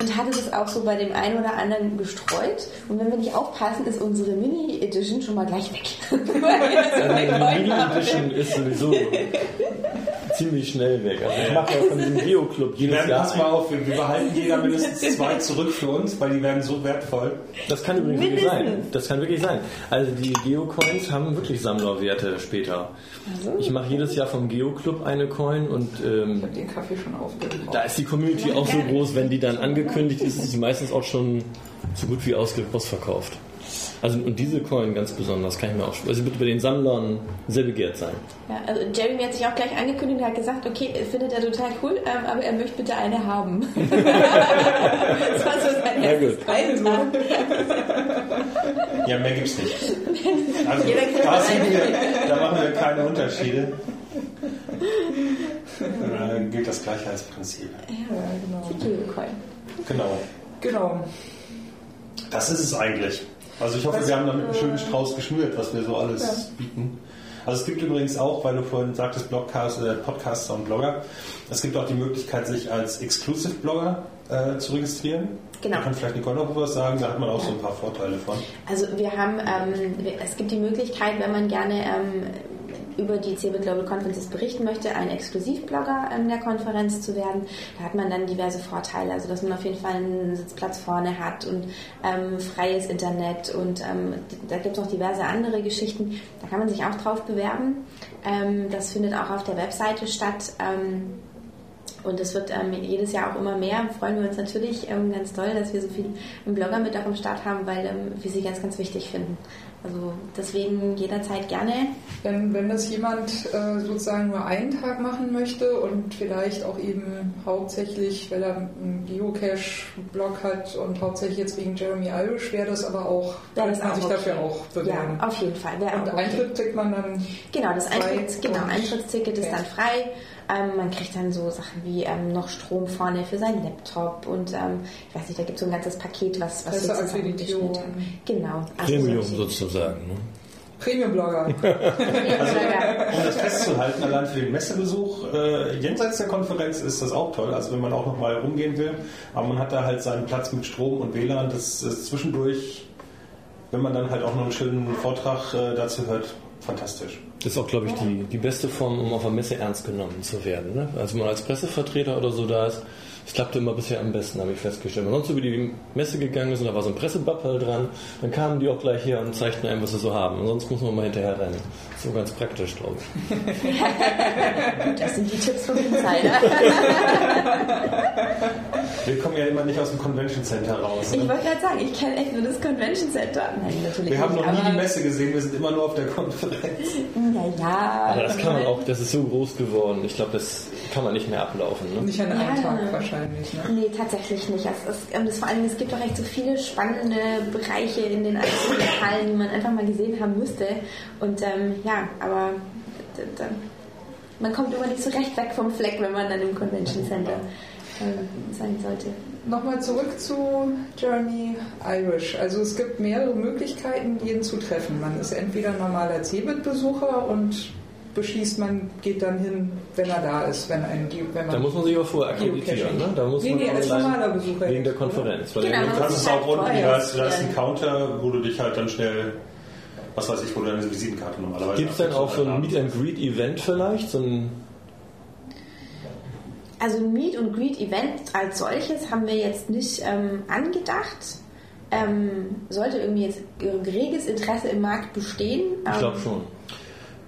Und hatte das auch so bei dem einen oder anderen gestreut. Und wenn wir nicht aufpassen, ist unsere Mini-Edition schon mal gleich weg. die Mini-Edition ist sowieso ziemlich schnell weg. Also ich mache ja von diesem Geo-Club jedes Jahr. Pass mal auf, wir behalten jeder mindestens zwei zurück für uns, weil die werden so wertvoll. Das kann übrigens wirklich sein. Das kann wirklich sein. Also die Geo-Coins haben wirklich Sammlerwerte später. Also? Ich mache jedes Jahr vom Geo-Club eine Coin und ähm, ich habe den Kaffee schon aufgebraucht. Da ist die Community auch so groß, wenn die dann angekündigt ist, ist sie meistens auch schon so gut wie ausverkauft. Also und diese Coin ganz besonders, kann ich mir auch Also wird bei den Sammlern sehr begehrt sein. Ja, also Jeremy hat sich auch gleich angekündigt und hat gesagt, okay, findet er total cool, ähm, aber er möchte bitte eine haben. das war so sein ja, gut. Also. Ja, mehr gibt's nicht. Also, da, wir, da machen wir keine Unterschiede. Da gilt das Gleichheitsprinzip. Ja, genau. Genau. Genau. Das ist es eigentlich. Also ich hoffe, was, wir haben damit einen schönen Strauß geschnürt, was wir so alles ja. bieten. Also es gibt übrigens auch, weil du vorhin sagtest, Blogcast, äh, Podcaster und Blogger, es gibt auch die Möglichkeit, sich als Exclusive Blogger äh, zu registrieren. Genau. Da kann vielleicht Nicole noch was sagen, da hat man auch so ein paar Vorteile von. Also wir haben, ähm, es gibt die Möglichkeit, wenn man gerne ähm, über die CeBIT Global Conferences berichten möchte, ein Exklusivblogger in der Konferenz zu werden. Da hat man dann diverse Vorteile, also dass man auf jeden Fall einen Sitzplatz vorne hat und ähm, freies Internet und ähm, da gibt es noch diverse andere Geschichten. Da kann man sich auch drauf bewerben. Ähm, das findet auch auf der Webseite statt. Ähm, und es wird ähm, jedes Jahr auch immer mehr. Freuen wir uns natürlich ähm, ganz toll, dass wir so viele Blogger mit auch im Start haben, weil ähm, wir sie ganz, ganz wichtig finden. Also deswegen jederzeit gerne. Wenn, wenn das jemand äh, sozusagen nur einen Tag machen möchte und vielleicht auch eben hauptsächlich, weil er einen Geocache-Blog hat und hauptsächlich jetzt wegen Jeremy Irish, wäre das aber auch, ja, das man sich okay. dafür auch bewerben. Ja, auf jeden Fall. und okay. Eintritt kriegt man dann Genau, das Eintritt, genau, Eintrittsticket ist dann frei. Ähm, man kriegt dann so Sachen wie ähm, noch Strom vorne für seinen Laptop und ähm, ich weiß nicht, da gibt es so ein ganzes Paket, was, was sozusagen Genau. Also Premium sozusagen. Ne? Premium-Blogger. also, um das festzuhalten, allein für den Messebesuch äh, jenseits der Konferenz ist das auch toll. Also wenn man auch noch mal rumgehen will, aber man hat da halt seinen Platz mit Strom und WLAN. Das ist zwischendurch, wenn man dann halt auch noch einen schönen Vortrag äh, dazu hört, fantastisch. Das ist auch, glaube ich, die, die beste Form, um auf der Messe ernst genommen zu werden. Ne? Also man als Pressevertreter oder so da ist, das klappte immer bisher am besten, habe ich festgestellt. Wenn man sonst über die Messe gegangen ist und da war so ein Pressebappel dran, dann kamen die auch gleich her und zeigten einem, was sie so haben. Und sonst muss man mal hinterher rennen. So ganz praktisch, glaube ich. das sind die Tipps von Insider. Wir kommen ja immer nicht aus dem Convention Center raus. Ich Ne? wollte gerade sagen, ich kenne echt nur das Convention Center. Nein, natürlich Wir haben nicht, noch nie die Messe gesehen, wir sind immer nur auf der Konferenz. Naja. Aber das kann man auch, das ist so groß geworden. Ich glaube, das kann man nicht mehr ablaufen. Ne? Nicht an einem Ja. Tag wahrscheinlich. Ne? Nee, tatsächlich nicht. Es ist, und es, vor allem, es gibt auch echt so viele spannende Bereiche in den einzelnen Lokalen, die man einfach mal gesehen haben müsste. Und ähm, ja, aber man kommt immer nicht so recht weg vom Fleck, wenn man dann im Convention Center ähm, sein sollte. Nochmal zurück zu Jeremy Irish. Also es gibt mehrere Möglichkeiten, jeden zu treffen. Man ist entweder normaler Cebit-Besucher und beschließt, man geht dann hin, wenn er da ist, wenn ein wenn man Da muss man sich aber vorher akkreditieren. Ne? Da muss Nee, man nee, als normaler Besucher Wegen der? Konferenz. Weil Genau, Du kannst es auch unten, da ist, da ist ein. Counter, wo du dich halt dann schnell, was weiß ich, wo du deine Visitenkarte normalerweise Gibt es denn auch so ein Meet and Greet Event vielleicht? So ein, Also ein Meet and Greet Event als solches haben wir jetzt nicht ähm, angedacht. Ähm, sollte irgendwie jetzt reges Interesse im Markt bestehen. ich ähm, glaube schon.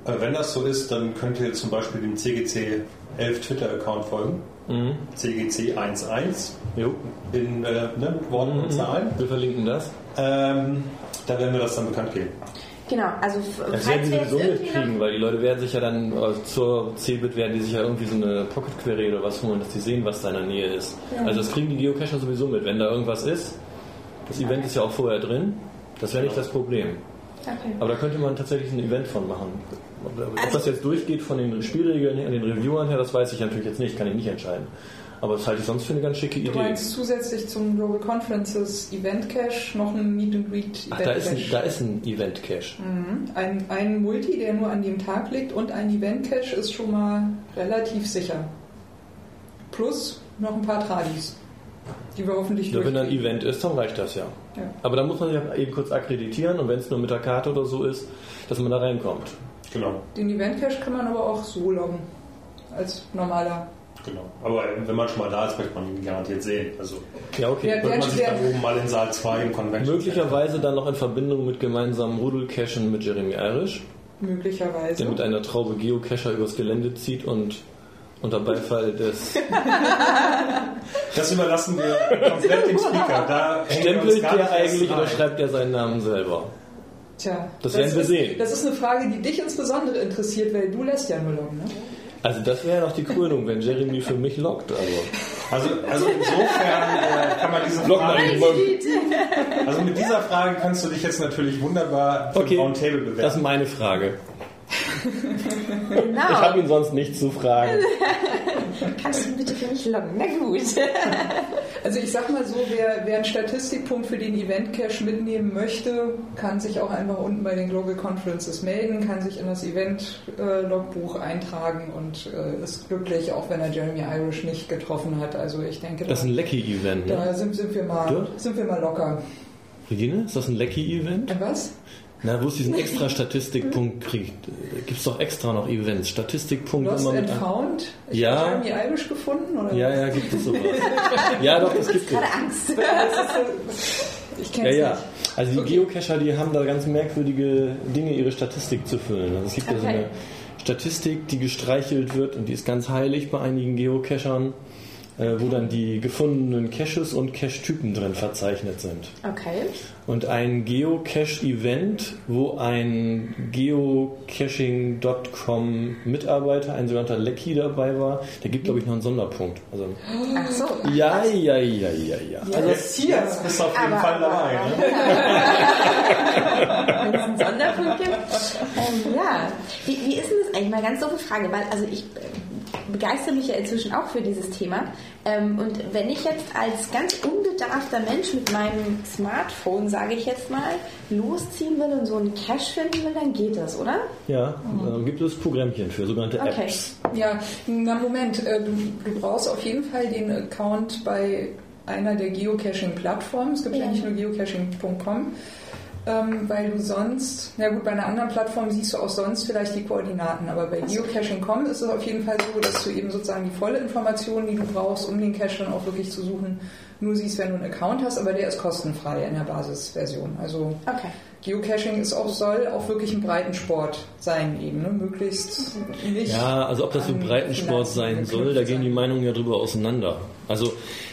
Wenn das so ist, dann könnt ihr zum Beispiel dem CGC 11 Twitter-Account folgen. Mhm. CGC11 Jo. in äh, ne, Worten und Zahlen. Wir verlinken das. Ähm, da werden wir das dann bekannt geben. Genau, also Das werden sie sowieso mitkriegen, weil die Leute werden sich ja dann äh, zur Cebit werden die sich ja irgendwie so eine Pocket Query oder was holen, dass die sehen, was da in der Nähe ist. Also das kriegen die Geocacher sowieso mit, wenn da irgendwas ist. Das Event ist ja auch vorher drin. Das wäre nicht das Problem. okay. Aber da könnte man tatsächlich ein Event von machen. Ob Also- das jetzt durchgeht von den Spielregeln her, den Reviewern her, das weiß ich natürlich jetzt nicht, kann ich nicht entscheiden. Aber das halte ich sonst für eine ganz schicke Du Idee. meinst zusätzlich zum Global Conferences Event Cache noch ein Meet and Greet Ach, Event da ist, ein, Cache. da ist ein Event Cache. Ein, ein Multi, der nur an dem Tag liegt und ein Event Cache ist schon mal relativ sicher. Plus noch ein paar Tradis, die wir hoffentlich Ja, wenn da ein. Event ist, dann reicht das ja. Ja. Aber da muss man sich eben kurz akkreditieren und wenn es nur mit der Karte oder so ist, dass man da reinkommt. Genau. Den Event Cache kann man aber auch so loggen. Als normaler. genau. Aber wenn man schon mal da ist, möchte man ihn garantiert sehen. Also Ja, okay. Ja, wird man sich dann oben mal in Saal 2 im Convention Möglicherweise dann noch in Verbindung mit gemeinsamen Rudelcachen mit Jeremy Irish, Möglicherweise. der mit einer Traube Geocacher übers Gelände zieht und unter Beifall des Das überlassen wir komplett dem Speaker. Da Stempelt der eigentlich oder schreibt er seinen Namen selber? Tja, Das werden wir ist, sehen. Das ist eine Frage, die dich insbesondere interessiert, weil du lässt ja nur loggen, ne? Also das wäre ja noch die Krönung, wenn Jeremy für mich lockt. Also. Also, also insofern äh, kann man diese Frage, also mit dieser Frage kannst du dich jetzt natürlich wunderbar für Okay, Roundtable das ist bewerben. meine Frage. Ich Genau. habe ihn sonst nichts zu fragen. Kannst du bitte für mich loggen? Na gut. Also ich sag mal so, wer, wer einen Statistikpunkt für den Event Cache mitnehmen möchte, kann sich auch einfach unten bei den Global Conferences melden, kann sich in das Event-Logbuch eintragen und äh, ist glücklich, auch wenn er Jeremy Irish nicht getroffen hat. Also ich denke, Das ist da, ein Lecky-Event, ne? da sind, sind, wir mal, Dort? sind wir mal locker. Regine, ist das ein Lecky-Event? Und was? Na, wo es diesen extra Statistikpunkt kriegt, gibt es doch extra noch Events. Statistikpunkt Lost immer mit. and Found? Ich Ja. habe Jeremy Irish gefunden? Oder Ja, ja, gibt es sowas. ja, doch, das gibt es. Gerade Angst. Ich kenne Ja, es ja. nicht. Also die Okay. Geocacher, die haben da ganz merkwürdige Dinge, ihre Statistik zu füllen. Also es gibt ja so Okay. eine Statistik, die gestreichelt wird und die ist ganz heilig bei einigen Geocachern, äh, wo dann die gefundenen Caches und Cache-Typen drin verzeichnet sind. Okay. Und ein Geocache-Event, wo ein Geocaching.com Mitarbeiter, ein sogenannter Lecky dabei war, der gibt, glaube ich, noch einen Sonderpunkt. Also, Ach so. ja, ja, ja, ja, ja. Also, Jetzt, jetzt bist du auf jeden Aber- Fall dabei. Ne? Wenn es einen Sonderpunkt gibt. Ähm, ja. Wie, wie ist denn das eigentlich? Mal ganz doofe Frage, weil also ich äh, begeister mich ja inzwischen auch für dieses Thema. Ähm, und wenn ich jetzt als ganz unbedarfter Mensch mit meinem Smartphone, sage ich jetzt mal, losziehen will und so einen Cache finden will, dann geht das, oder? ja, da gibt es Programmchen für, sogenannte Okay. Apps. Ja, na Moment, äh, du, du brauchst auf jeden Fall den Account bei einer der Geocaching-Plattformen. Es gibt ja, Ja. nicht nur geocaching.com, ähm, weil du sonst, na gut, bei einer anderen Plattform siehst du auch sonst vielleicht die Koordinaten, aber bei geocaching.com ist es auf jeden Fall so, dass du eben sozusagen die volle Information, die du brauchst, um den Cache dann auch wirklich zu suchen, nur siehst, wenn du einen Account hast, aber der ist kostenfrei in der Basisversion. Also Okay. Geocaching ist auch, soll auch wirklich ein Breitensport sein eben, ne? möglichst nicht Ja, also ob das so Breitensport sein soll, da gehen die. Meinungen ja drüber auseinander. Also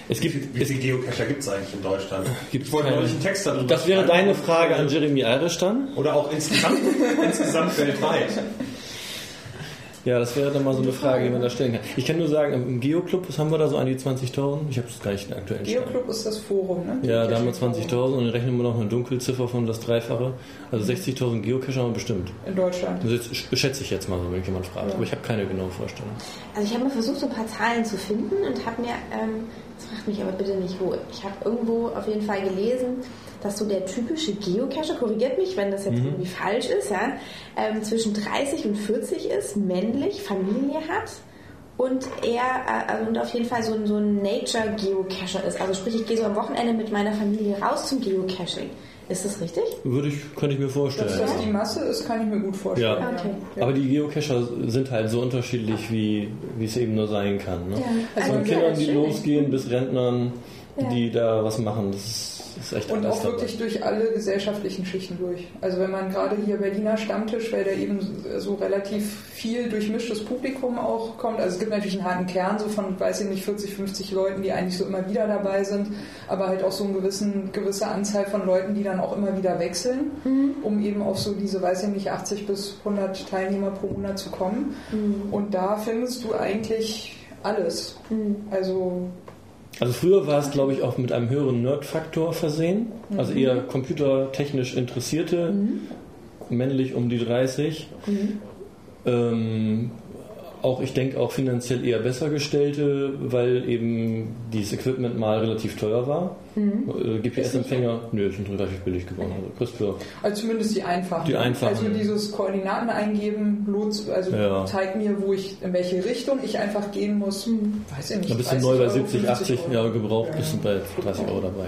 Es gibt, Wie viele Geocacher gibt es eigentlich in Deutschland? Gibt's ich wollte neulich einen Text darüber das wäre deine Frage an Jeremy Irish dann. Oder auch insgesamt, insgesamt weltweit. Ja, das wäre dann mal so eine Frage, die man da stellen kann. Ich kann nur sagen, im Geoclub, was haben wir da so an die 20.000? Ich habe es gar nicht Stand. Geoclub ist das Forum, ne? Ja, da haben wir Geocaching-Forum 20.000 und dann rechnen wir noch eine Dunkelziffer von das Dreifache. Also 60.000 Geocacher haben wir bestimmt. In Deutschland. Das jetzt- schätze ich jetzt mal so, wenn mich jemand fragt. Ja. Aber ich habe keine genaue Vorstellung. Also ich habe mal versucht, so ein paar Zahlen zu finden und habe mir, ähm, das fragt mich aber bitte nicht wo, ich habe irgendwo auf jeden Fall gelesen, dass so der typische Geocacher, korrigiert mich, wenn das jetzt Mhm. irgendwie falsch ist, ja, ähm, zwischen 30 und 40 ist, männlich, Familie hat und er äh, also und auf jeden Fall so ein, so ein Nature-Geocacher ist. Also sprich, ich gehe so am Wochenende mit meiner Familie raus zum Geocaching. Ist das richtig? Würde ich, könnte ich mir Dass vorstellen. das die Masse ist, kann ich mir gut vorstellen. Ja. Okay. Aber die Geocacher sind halt so unterschiedlich, wie, wie es eben nur sein kann. Ne? Ja. Von Also, ja, Kindern, die losgehen, bis Rentnern, Ja. die da was machen. Das ist, Und auch dabei. wirklich durch alle gesellschaftlichen Schichten durch. Also wenn man gerade hier Berliner Stammtisch, weil da eben so relativ viel durchmischtes Publikum auch kommt. Also es gibt natürlich einen harten Kern, so von, weiß ich nicht, 40, 50 Leuten, die eigentlich so immer wieder dabei sind, aber halt auch so eine gewissen, gewisse Anzahl von Leuten, die dann auch immer wieder wechseln, um eben auf so diese, weiß ich nicht, 80 bis 100 Teilnehmer pro Monat zu kommen. Und da findest du eigentlich alles. Also Also früher war es, glaube ich, auch mit einem höheren Nerd-Faktor versehen. Also eher computertechnisch Interessierte, männlich um die 30. Ähm, auch, ich denke, auch finanziell eher besser gestellte, weil eben dieses Equipment mal relativ teuer war. Äh, GPS-Empfänger, nö, sind relativ billig geworden. Also kriegst für Also zumindest die einfachen. Die einfachen. Also dieses Koordinaten eingeben, Lots, also Ja. zeigt mir, wo ich, in welche Richtung ich einfach gehen muss. Weiß ich nicht. Da bist du 30 neu bei Euro, 70, 80 Euro. Jahre gebraucht, Ja. bist du bei 30 Euro dabei.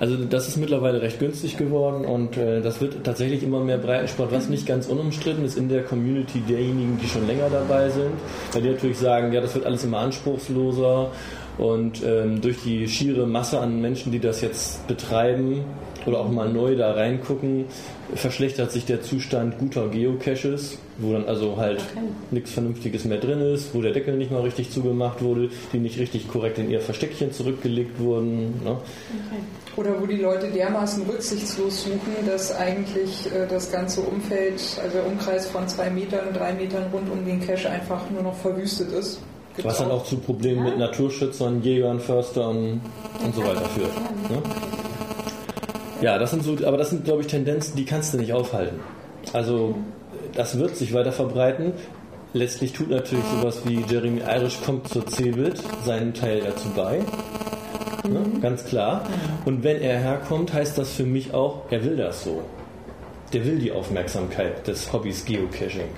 Also das ist mittlerweile recht günstig geworden und äh, das wird tatsächlich immer mehr Breitensport, was nicht ganz unumstritten ist in der Community derjenigen, die schon länger dabei sind, weil die natürlich sagen, ja, das wird alles immer anspruchsloser und ähm, durch die schiere Masse an Menschen, die das jetzt betreiben oder auch mal neu da reingucken, verschlechtert sich der Zustand guter Geocaches, wo dann also halt nichts Vernünftiges mehr drin ist, wo der Deckel nicht mal richtig zugemacht wurde, die nicht richtig korrekt in ihr Versteckchen zurückgelegt wurden. Ne? Oder wo die Leute dermaßen rücksichtslos suchen, dass eigentlich äh, das ganze Umfeld, also der Umkreis von zwei Metern, drei Metern rund um den Cache einfach nur noch verwüstet ist. Gibt's Was dann auch zu Problemen mit Naturschützern, Jägern, Förstern und so weiter führt. Ne? Ja, das sind so, aber das sind, glaube ich, Tendenzen, die kannst du nicht aufhalten. Also das wird sich weiter verbreiten. Letztlich tut natürlich sowas wie Jeremy Irish kommt zur Cebit seinen Teil dazu bei. Ne? Ganz klar. Und wenn er herkommt, heißt das für mich auch, er will das so. Der will die Aufmerksamkeit des Hobbys Geocaching.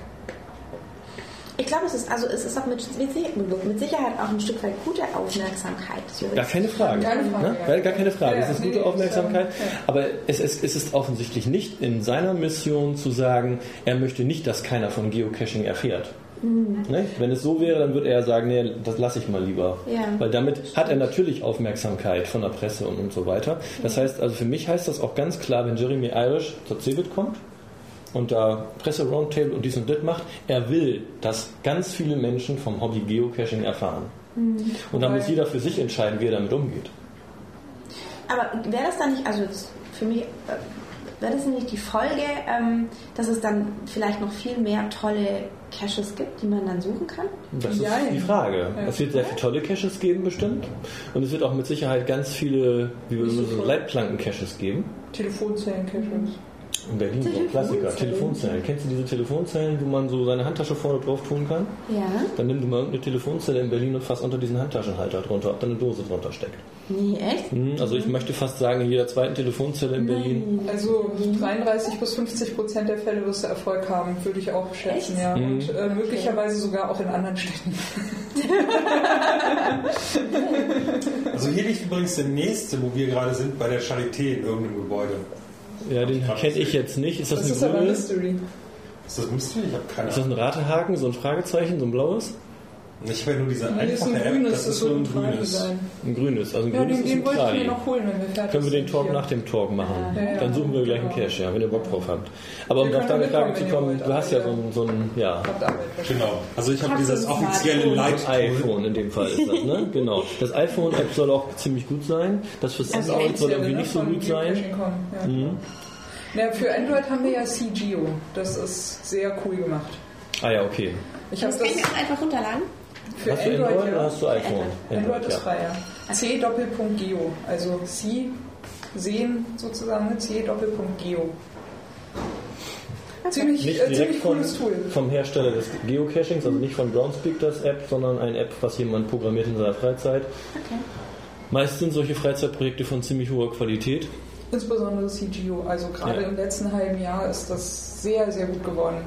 Ich glaube, es ist also es ist auch mit, mit, mit Sicherheit auch ein Stück weit gute Aufmerksamkeit. Gar keine Frage. Keine Frage, ne? ja. Gar, keine Frage. Ja, es ist nee, gute ist, Aufmerksamkeit. ja. Aber es, es, es ist offensichtlich nicht in seiner Mission zu sagen, er möchte nicht, dass keiner von Geocaching erfährt. Mhm. Ne? Wenn es so wäre, dann würde er sagen, nee, das lasse ich mal lieber. Ja. Weil damit hat er natürlich Aufmerksamkeit von der Presse und, und so weiter. Das heißt, also für mich heißt das auch ganz klar, wenn Jeremy Irish zur CeBIT kommt und da Presse-Roundtable und dies und das macht, er will, dass ganz viele Menschen vom Hobby Geocaching erfahren. Mhm. Und dann Wobei- muss jeder für sich entscheiden, wie er damit umgeht. Aber wäre das dann nicht, also für mich, äh, wäre das nicht die Folge, ähm, dass es dann vielleicht noch viel mehr tolle Caches gibt, die man dann suchen kann? Das ist Jein. die Frage. Ja. Es wird sehr viele tolle Caches geben, bestimmt. Und es wird auch mit Sicherheit ganz viele, wie wir so. Leitplanken-Caches geben. Telefonzellen-Caches. In Berlin so ein Klassiker. Telefonzellen. Kennst du diese Telefonzellen, wo man so seine Handtasche vorne drauf tun kann? Ja. Dann nimm du mal eine Telefonzelle in Berlin und fass unter diesen Handtaschenhalter drunter, ob da eine Dose drunter steckt. Nee, echt? Hm, Also ich möchte fast sagen, in jeder zweiten Telefonzelle in Berlin. Also 33 bis 50 Prozent der Fälle wirst du Erfolg haben, würde ich auch schätzen, Echt? ja. Mhm. Und äh, möglicherweise sogar auch in anderen Städten. Also hier liegt übrigens der nächste, wo wir gerade sind, bei der Charité in irgendeinem Gebäude. Ja, den kenne ich jetzt nicht. Ist das, Das ist eine aber Grüne? Mystery. Ist das Mystery? Ich habe keine Ist das Ahnung. ein Ratehaken, so ein Fragezeichen, so ein blaues? Ich habe ja nur diese Nee, ist einfache ein App, grünes, das ist so nur ein grünes. Ein grünes, also ein Ja, grünes den, ist den ein wollte ich mir Trali. noch holen, wenn wir fertig Können wir den Talk hier. nach dem Talk machen? Ja, ja, Dann suchen wir gleich einen. Cache, ja, wenn ihr Bock drauf habt. Aber um Wir auf deine Frage zu kommen, du hast ja so ein, so ein ja. Genau. Also ich habe dieses offizielle? Light das iPhone in dem Fall ist das, ne? Genau. Das iPhone-App soll auch ziemlich gut sein. Das fürs Das Android soll irgendwie nicht so gut sein. Mhm. Für Android haben wir ja CGO. Das ist sehr cool gemacht. Ah ja, okay. Ich habe Das kann ich auch einfach runterladen. Für Hast du Android, Android ja. oder hast du iPhone? Android ist ja. frei, ja. C Doppelpunkt Geo. Also C sehen sozusagen? C Doppelpunkt Geo. Ziemlich, Nicht äh, direkt ziemlich von, cooles Tool. vom Hersteller des Geocachings, also nicht von Groundspeak das App, sondern eine App, was jemand programmiert in seiner Freizeit. Okay. Meist sind solche Freizeitprojekte von ziemlich hoher Qualität. Insbesondere CGO. Also gerade Ja. im letzten halben Jahr ist das sehr, sehr gut geworden.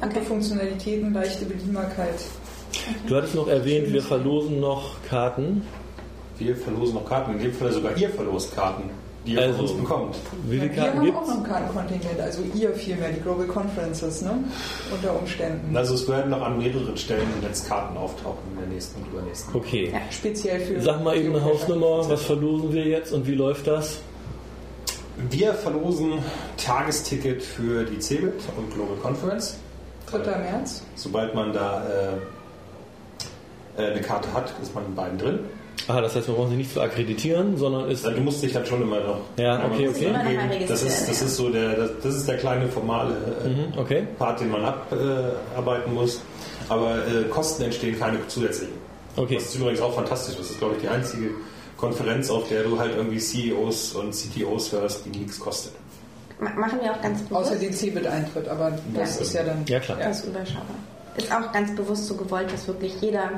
Gute Okay. Funktionalitäten, leichte Bedienbarkeit. Du hattest noch erwähnt, wir verlosen noch Karten. Wir verlosen noch Karten. In dem Fall sogar ihr verlost Karten, die ihr Also, von uns bekommt. Wie viele wir Karten haben gibt auch noch ein Kartenkontingent, also ihr vielmehr, die Global Conferences, ne? Unter Umständen. Also es werden noch an mehreren Stellen jetzt Karten auftauchen in der nächsten und übernächsten. Okay. Ja. Speziell für. Sag mal eben eine. Hausnummer, was verlosen wir jetzt und wie läuft das? Wir verlosen Tagesticket für die CeBIT und Global Conference. 3. März. Sobald man da äh, äh, eine Karte hat, ist man in beiden drin. Ah, das heißt, wir brauchen sie nicht zu akkreditieren, sondern ist. Also du musst dich dann schon immer noch. Ja, okay, okay. Das ist, das ist so der, das, das ist der kleine formale äh, Mhm, okay. Part, den man abarbeiten muss. Aber äh, Kosten entstehen keine zusätzlichen. Okay. Das ist übrigens auch fantastisch. Das ist, glaube ich, die einzige Konferenz, auf der du halt irgendwie CEOs und CTOs hörst, die nichts kostet. Ma- Machen wir auch ganz bewusst. Außer den CeBIT-Eintritt, aber das Ja. ist ja dann. Ja, klar. Das ist überschaubar. Ist auch ganz bewusst so gewollt, dass wirklich jeder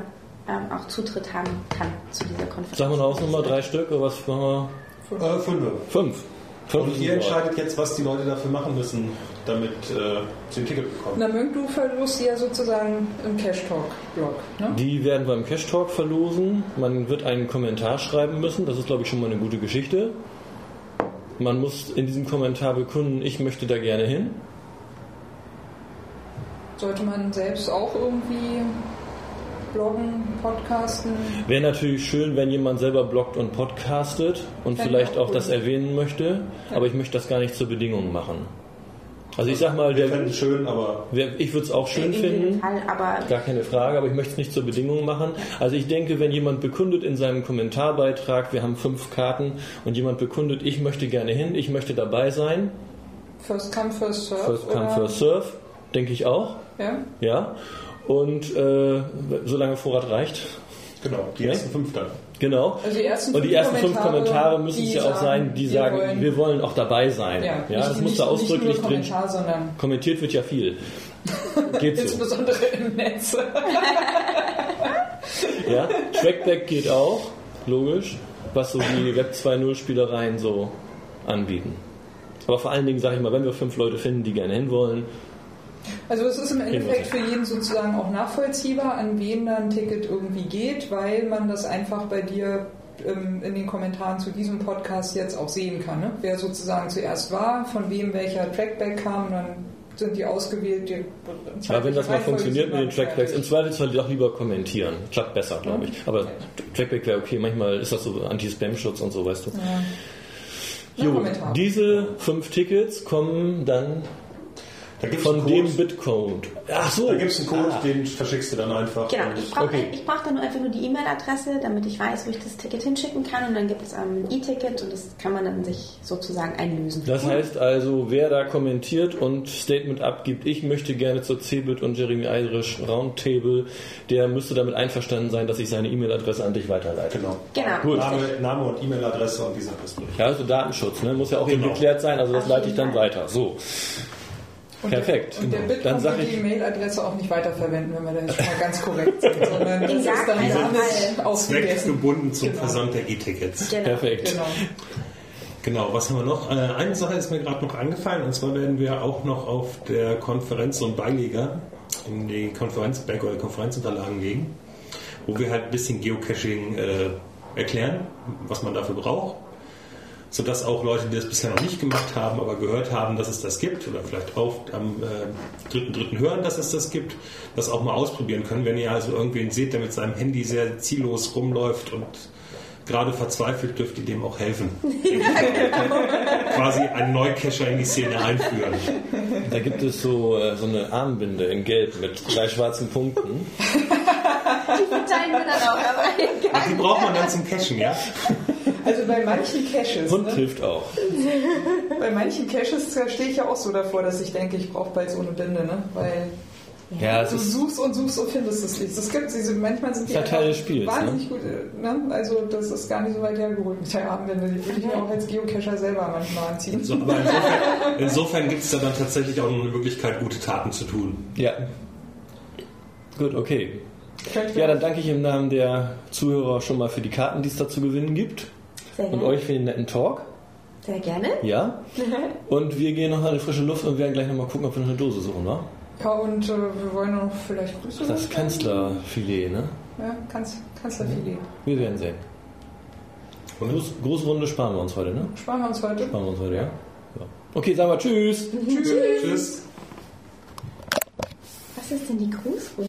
ähm, auch Zutritt haben kann zu dieser Konferenz. Sagen wir eine Hausnummer, drei Stück oder was machen wir? Äh, fünf. Fünf. Fünf Und ihr entscheidet jetzt, was die Leute dafür machen müssen, damit äh, sie ein Ticket bekommen. Na, Mönk, du verlost ja sozusagen im Cash Talk-Blog. Ne? Die werden beim Cash Talk verlosen. Man wird einen Kommentar schreiben müssen. Das ist, glaube ich, schon mal eine gute Geschichte. Man muss in diesem Kommentar bekunden, ich möchte da gerne hin. Sollte man selbst auch irgendwie bloggen, podcasten? Wäre natürlich schön, wenn jemand selber bloggt und podcastet und Fände vielleicht ich auch auch das erwähnen möchte. Aber ich möchte das gar nicht zur Bedingung machen. Also ich sag mal, Wir der, schön, aber wer, ich würde es auch schön finden. Fall, aber Gar keine Frage, aber ich möchte es nicht zur Bedingung machen. Also ich denke, wenn jemand bekundet in seinem Kommentarbeitrag, wir haben fünf Karten und jemand bekundet, ich möchte gerne hin, ich möchte dabei sein, First come, first serve? first come, oder? first serve, denke ich auch, Ja? ja. Und äh, solange Vorrat reicht, genau, die Ja. ersten fünf dann. genau. Also die ersten Und die fünf ersten fünf Kommentare, müssen es ja auch sein, die sagen, wollen- wir wollen auch dabei sein. Ja, Ja, nicht, das muss da ausdrücklich nicht nur drin. Kommentiert wird ja viel. Geht so. insbesondere im Netz. Ja, Trackback geht auch, logisch, was so die Web 2.0 Spielereien so anbieten. Aber vor allen Dingen sage ich mal, wenn wir fünf Leute finden, die gerne hinwollen, Also es ist im Endeffekt für jeden sozusagen auch nachvollziehbar, an wen dann ein Ticket irgendwie geht, weil man das einfach bei dir ähm, in den Kommentaren zu diesem Podcast jetzt auch sehen kann. Ne? Wer sozusagen zuerst war, von wem welcher Trackback kam, dann sind die ausgewählt. Die aber wenn das mal funktioniert mit den Trackbacks, im. Zweifelsfall doch lieber kommentieren. Klappt besser, glaube ich. Aber Trackback wäre okay, manchmal ist das so Anti-Spam-Schutz und so, weißt du. Na, Jo, diese fünf Tickets kommen dann von einen dem Code. Bitcode. Ach so. Da gibt es einen Code, Ah. den verschickst du dann einfach. Genau, ich brauche Okay. ich brauch dann nur einfach nur die E-Mail-Adresse, damit ich weiß, wo ich das Ticket hinschicken kann. Und dann gibt es ähm, ein E-Ticket und das kann man dann sich sozusagen einlösen. Das heißt also, wer da kommentiert und Statement abgibt, ich möchte gerne zur CeBIT und Jeremy Irish Roundtable, der müsste damit einverstanden sein, dass ich seine E-Mail-Adresse an dich weiterleite. Genau. Genau. Gut. Name, Name und E-Mail-Adresse und dieser Passwort. Ja, also Datenschutz, ne? muss ja auch eben Genau. geklärt sein, also das Auf leite ich dann weiter. So, Und perfekt. Der, und der Dann Bitcoin wird ich- die Mailadresse auch nicht weiterverwenden, wenn wir da jetzt schon mal ganz korrekt sind, sondern das ist dann keinem damit Fall. ausgegessen. Zweckgebunden zum Genau. Versand der E-Tickets. Genau. perfekt. Genau. Genau, was haben wir noch? Äh, eine Sache ist mir gerade noch angefallen, und zwar werden wir auch noch auf der Konferenz und Beileger in die Konferenzback oder Konferenzunterlagen legen, wo wir halt ein bisschen Geocaching äh, erklären, was man dafür braucht. Sodass auch Leute, die das bisher noch nicht gemacht haben, aber gehört haben, dass es das gibt oder vielleicht auch am äh, dritten dritten hören, dass es das gibt, das auch mal ausprobieren können. Wenn ihr also irgendwen seht, der mit seinem Handy sehr ziellos rumläuft und gerade verzweifelt, dürft ihr dem auch helfen. Quasi einen Neucacher in die Szene einführen. Da gibt es so, äh, so eine Armbinde in Gelb mit drei schwarzen Punkten. Die verteilen wir dann auch, aber egal. Ach, die braucht man dann zum Cashen, ja? Also bei manchen Caches, Hund ne? hilft auch. bei manchen Caches stehe ich ja auch so davor, dass ich denke, ich brauche bald so eine Binde, ne? Weil Ja, es du ist, suchst und suchst und findest es nicht. Es gibt diese, manchmal sind die ja Teil des Spiels, wahnsinnig gut. äh, Ne? Also das ist gar nicht so weit hergeholt mit der Armbinde. Die würde ich mir auch als Geocacher selber manchmal anziehen. So, aber insofern, insofern gibt es da dann tatsächlich auch noch eine Möglichkeit, gute Taten zu tun. ja. Gut, okay. Ja, dann danke ich im Namen der Zuhörer schon mal für die Karten, die es da zu gewinnen gibt. Sehr Und gerne. euch für den netten Talk. Sehr gerne. Ja. Und wir gehen noch mal in die frische Luft und werden gleich noch mal gucken, ob wir noch eine Dose suchen, wa? Ja, und äh, wir wollen noch vielleicht Grüße. Das. Kanzlerfilet, ne? Ja, Kanz Kanzlerfilet. Wir werden sehen. Groß, Großrunde sparen wir uns heute, ne? Sparen wir uns heute. Sparen wir uns heute, ja? ja. Okay, sagen wir Tschüss. Tschüss. Tschüss. Was ist denn die Grußrunde?